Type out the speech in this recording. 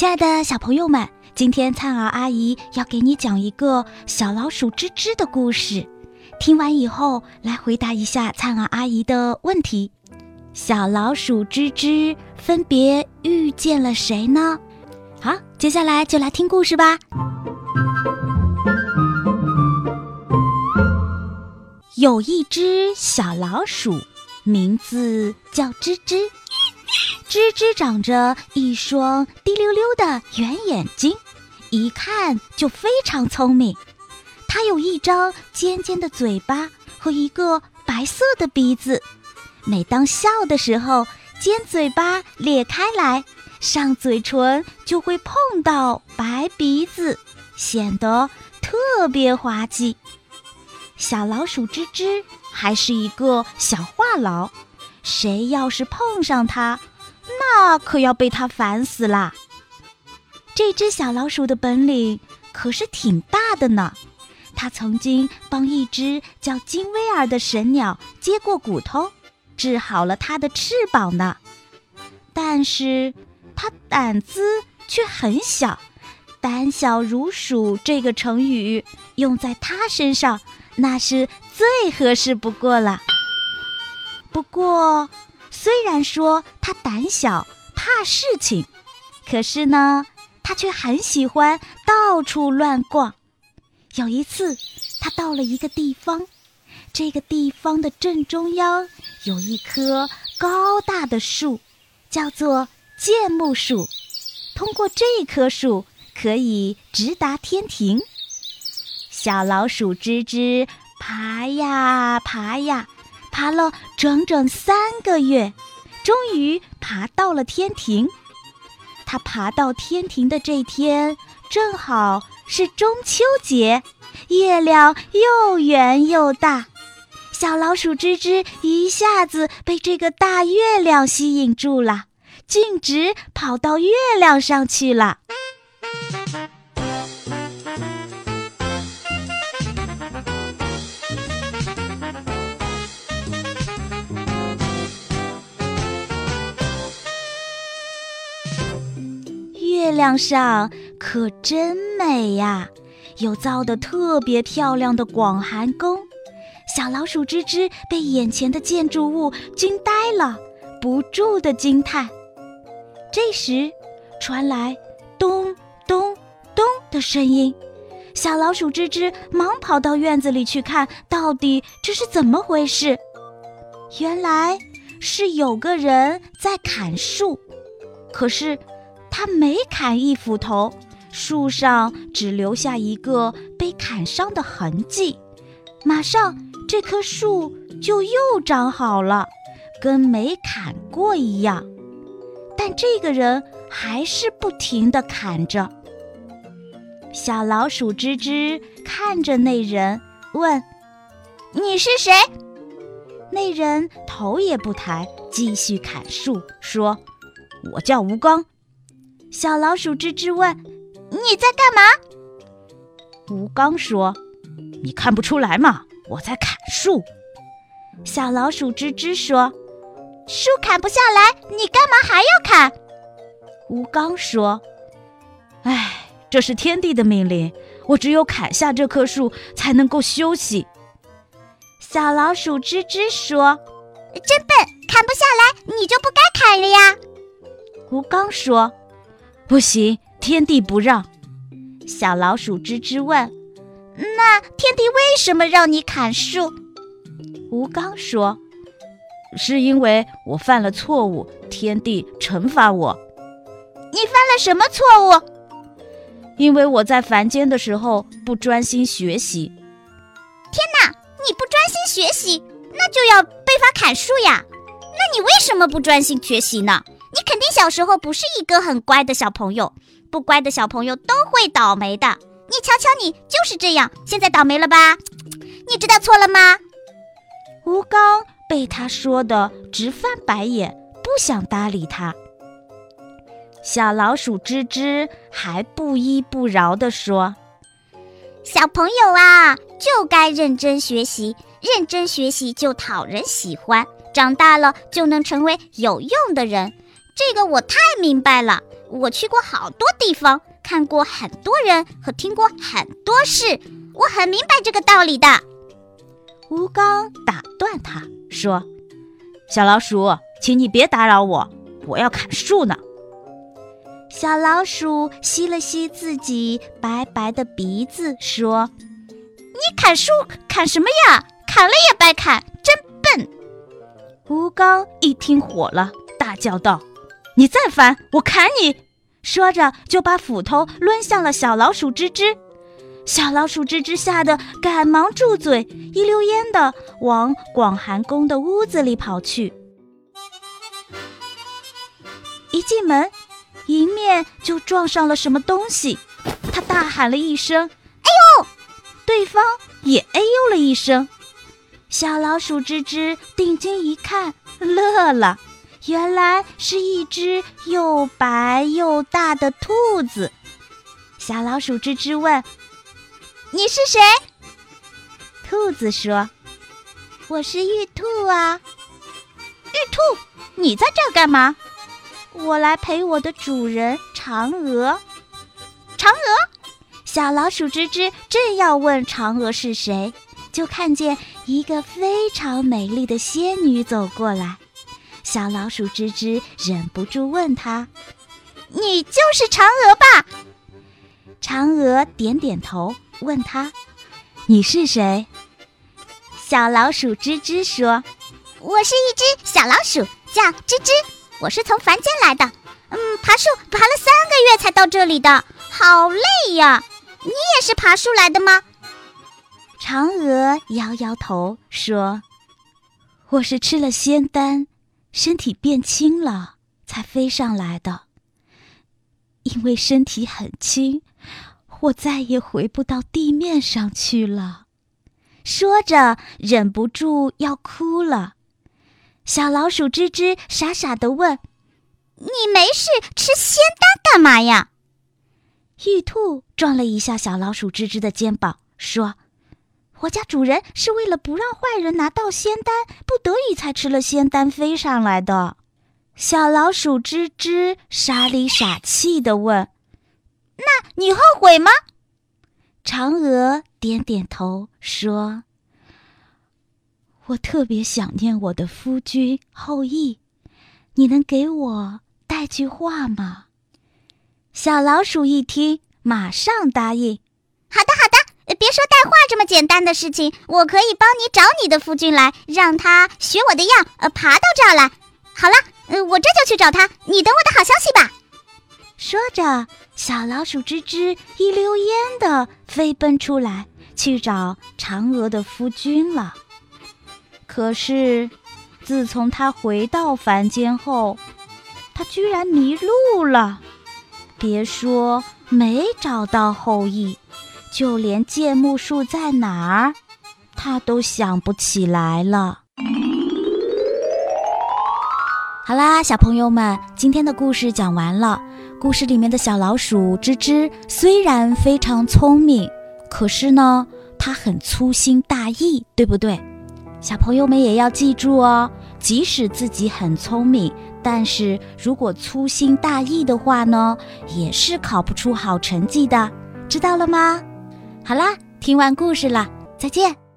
亲爱的小朋友们，今天灿儿阿姨要给你讲一个小老鼠吱吱的故事。听完以后，来回答一下灿儿阿姨的问题：小老鼠吱吱分别遇见了谁呢？好，接下来就来听故事吧。有一只小老鼠，名字叫吱吱。吱吱长着一双滴溜溜的圆眼睛，一看就非常聪明。它有一张尖尖的嘴巴和一个白色的鼻子，每当笑的时候，尖嘴巴裂开来，上嘴唇就会碰到白鼻子，显得特别滑稽。小老鼠吱吱还是一个小话痨，谁要是碰上它，那可要被它烦死啦！这只小老鼠的本领可是挺大的呢。它曾经帮一只叫金威尔的神鸟接过骨头，治好了它的翅膀呢。但是它胆子却很小，“胆小如鼠”这个成语用在它身上，那是最合适不过了。不过。虽然说他胆小怕事情，可是呢，他却很喜欢到处乱逛。有一次，他到了一个地方，这个地方的正中央有一棵高大的树，叫做剑木树。通过这棵树，可以直达天庭。小老鼠吱吱爬呀爬呀。爬了整整三个月，终于爬到了天庭。他爬到天庭的这天，正好是中秋节，月亮又圆又大。小老鼠吱吱一下子被这个大月亮吸引住了，径直跑到月亮上去了。月亮上可真美呀，有造的特别漂亮的广寒宫。小老鼠吱吱被眼前的建筑物惊呆了，不住的惊叹。这时，传来咚咚咚的声音，小老鼠吱吱忙跑到院子里去看，到底这是怎么回事？原来是有个人在砍树，可是。他每砍一斧头，树上只留下一个被砍伤的痕迹，马上这棵树就又长好了，跟没砍过一样。但这个人还是不停地砍着。小老鼠吱吱看着那人，问：“你是谁？”那人头也不抬，继续砍树，说：“我叫吴刚。”小老鼠吱吱问：“你在干嘛？”吴刚说：“你看不出来吗？我在砍树。”小老鼠吱吱说：“树砍不下来，你干嘛还要砍？”吴刚说：“哎，这是天地的命令，我只有砍下这棵树才能够休息。”小老鼠吱吱说：“真笨，砍不下来，你就不该砍了呀。”吴刚说。不行，天地不让。小老鼠吱吱问：“那天地为什么让你砍树？”吴刚说：“是因为我犯了错误，天地惩罚我。”你犯了什么错误？因为我在凡间的时候不专心学习。天哪！你不专心学习，那就要被罚砍树呀。那你为什么不专心学习呢？你肯定小时候不是一个很乖的小朋友，不乖的小朋友都会倒霉的。你瞧瞧你就是这样，现在倒霉了吧？你知道错了吗？吴刚被他说的直翻白眼，不想搭理他。小老鼠吱吱还不依不饶地说：“小朋友啊，就该认真学习，认真学习就讨人喜欢，长大了就能成为有用的人。”这个我太明白了，我去过好多地方，看过很多人和听过很多事，我很明白这个道理的。吴刚打断他说：“小老鼠，请你别打扰我，我要砍树呢。”小老鼠吸了吸自己白白的鼻子，说：“你砍树砍什么呀？砍了也白砍，真笨！”吴刚一听火了，大叫道：“你再烦，我砍你！”说着就把斧头抡向了小老鼠吱吱。小老鼠吱吱吓得赶忙住嘴，一溜烟的往广寒宫的屋子里跑去。一进门，迎面就撞上了什么东西，他大喊了一声：“哎呦！”对方也哎呦了一声。小老鼠吱吱定睛一看，乐了，原来是一只又白又大的兔子。小老鼠吱吱问：“你是谁？”兔子说：“我是玉兔啊。”玉兔，你在这儿干嘛？我来陪我的主人嫦娥。嫦娥，小老鼠吱吱正要问嫦娥是谁，就看见一个非常美丽的仙女走过来。小老鼠吱吱忍不住问他：“你就是嫦娥吧？”嫦娥点点头，问他：“你是谁？”小老鼠吱吱说：“我是一只小老鼠，叫吱吱。”我是从凡间来的，嗯，爬树爬了三个月才到这里的，好累呀！你也是爬树来的吗？嫦娥摇摇头说：“我是吃了仙丹，身体变轻了，才飞上来的。因为身体很轻，我再也回不到地面上去了。”说着，忍不住要哭了。小老鼠吱吱傻傻的问：“你没事吃仙丹干嘛呀？”玉兔撞了一下小老鼠吱吱的肩膀，说：“我家主人是为了不让坏人拿到仙丹，不得已才吃了仙丹飞上来的。”小老鼠吱吱傻里傻气的问：“那你后悔吗？”嫦娥点点头说。我特别想念我的夫君后羿，你能给我带句话吗？小老鼠一听，马上答应：“好的，好的，别说带话这么简单的事情，我可以帮你找你的夫君来，让他学我的样，呃，爬到这儿来。好了，呃，我这就去找他，你等我的好消息吧。”说着，小老鼠吱吱一溜烟的飞奔出来，去找嫦娥的夫君了。可是，自从他回到凡间后，他居然迷路了。别说没找到后羿，就连剑木树在哪儿，他都想不起来了。好啦，小朋友们，今天的故事讲完了。故事里面的小老鼠吱吱虽然非常聪明，可是呢，它很粗心大意，对不对？小朋友们也要记住哦，即使自己很聪明，但是如果粗心大意的话呢，也是考不出好成绩的，知道了吗？好啦，听完故事了，再见。